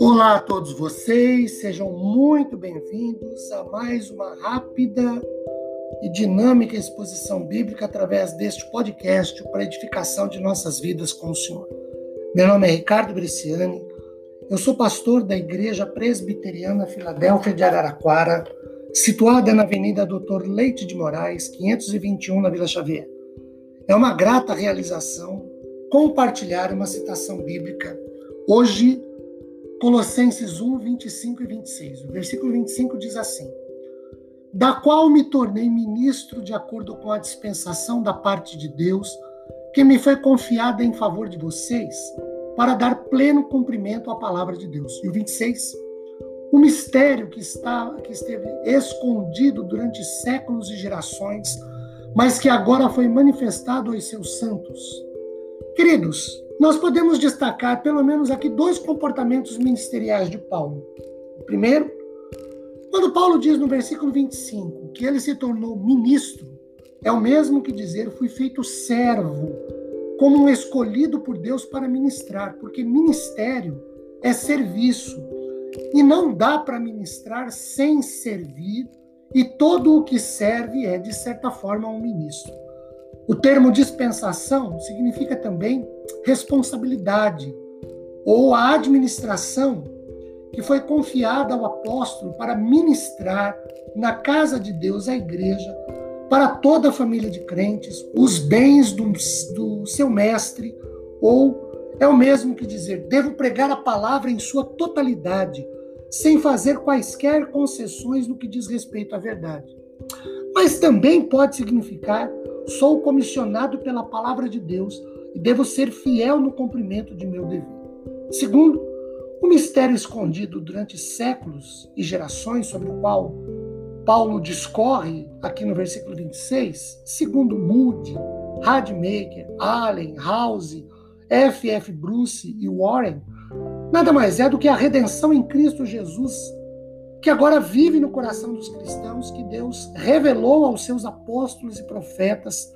Olá a todos vocês, sejam muito bem-vindos a mais uma rápida e dinâmica exposição bíblica através deste podcast para edificação de nossas vidas com o Senhor. Meu nome é Ricardo Bresciani, eu sou pastor da Igreja Presbiteriana Filadélfia de Araraquara, situada na Avenida Doutor Leite de Moraes, 521, na Vila Xavier. É uma grata realização compartilhar uma citação bíblica hoje Colossenses 1, 25 e 26. O versículo 25 diz assim: Da qual me tornei ministro de acordo com a dispensação da parte de Deus, que me foi confiada em favor de vocês, para dar pleno cumprimento à palavra de Deus. E o 26, o mistério que, está, que esteve escondido durante séculos e gerações, mas que agora foi manifestado aos seus santos. Queridos, nós podemos destacar pelo menos aqui dois comportamentos ministeriais de Paulo. O primeiro, quando Paulo diz no versículo 25 que ele se tornou ministro, é o mesmo que dizer fui feito servo, como um escolhido por Deus para ministrar, porque ministério é serviço e não dá para ministrar sem servir, e todo o que serve é, de certa forma, um ministro. O termo dispensação significa também responsabilidade ou a administração que foi confiada ao apóstolo para ministrar na casa de Deus, a igreja, para toda a família de crentes, os bens do, do seu mestre, ou é o mesmo que dizer, devo pregar a palavra em sua totalidade, sem fazer quaisquer concessões no que diz respeito à verdade. Mas também pode significar Sou comissionado pela palavra de Deus e devo ser fiel no cumprimento de meu dever. Segundo, o mistério escondido durante séculos e gerações sobre o qual Paulo discorre aqui no versículo 26, segundo Moody, Radmacher, Allen, House, F.F. Bruce e Warren, nada mais é do que a redenção em Cristo Jesus que agora vive no coração dos cristãos, que Deus revelou aos seus apóstolos e profetas,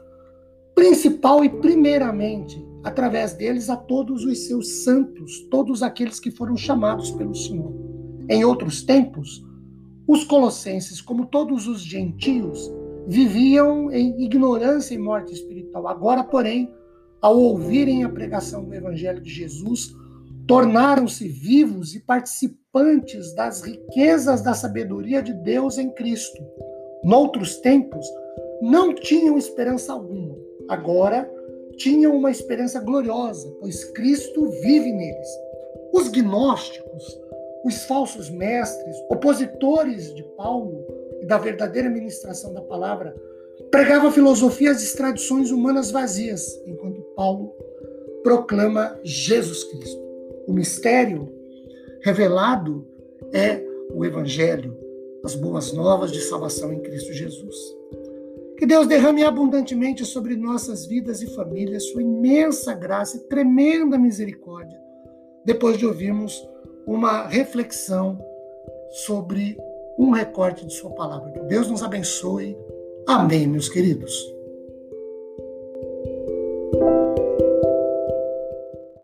principal e primeiramente, através deles, a todos os seus santos, todos aqueles que foram chamados pelo Senhor. Em outros tempos, os colossenses, como todos os gentios, viviam em ignorância e morte espiritual. Agora, porém, ao ouvirem a pregação do Evangelho de Jesus, tornaram-se vivos e participantes das riquezas da sabedoria de Deus em Cristo. Noutros tempos, não tinham esperança alguma. Agora, tinham uma esperança gloriosa, pois Cristo vive neles. Os gnósticos, os falsos mestres, opositores de Paulo e da verdadeira ministração da palavra, pregavam filosofias e tradições humanas vazias, enquanto Paulo proclama Jesus Cristo. O mistério revelado é o Evangelho, as boas novas de salvação em Cristo Jesus. Que Deus derrame abundantemente sobre nossas vidas e famílias sua imensa graça e tremenda misericórdia, depois de ouvirmos uma reflexão sobre um recorte de Sua palavra. Que Deus nos abençoe. Amém, meus queridos.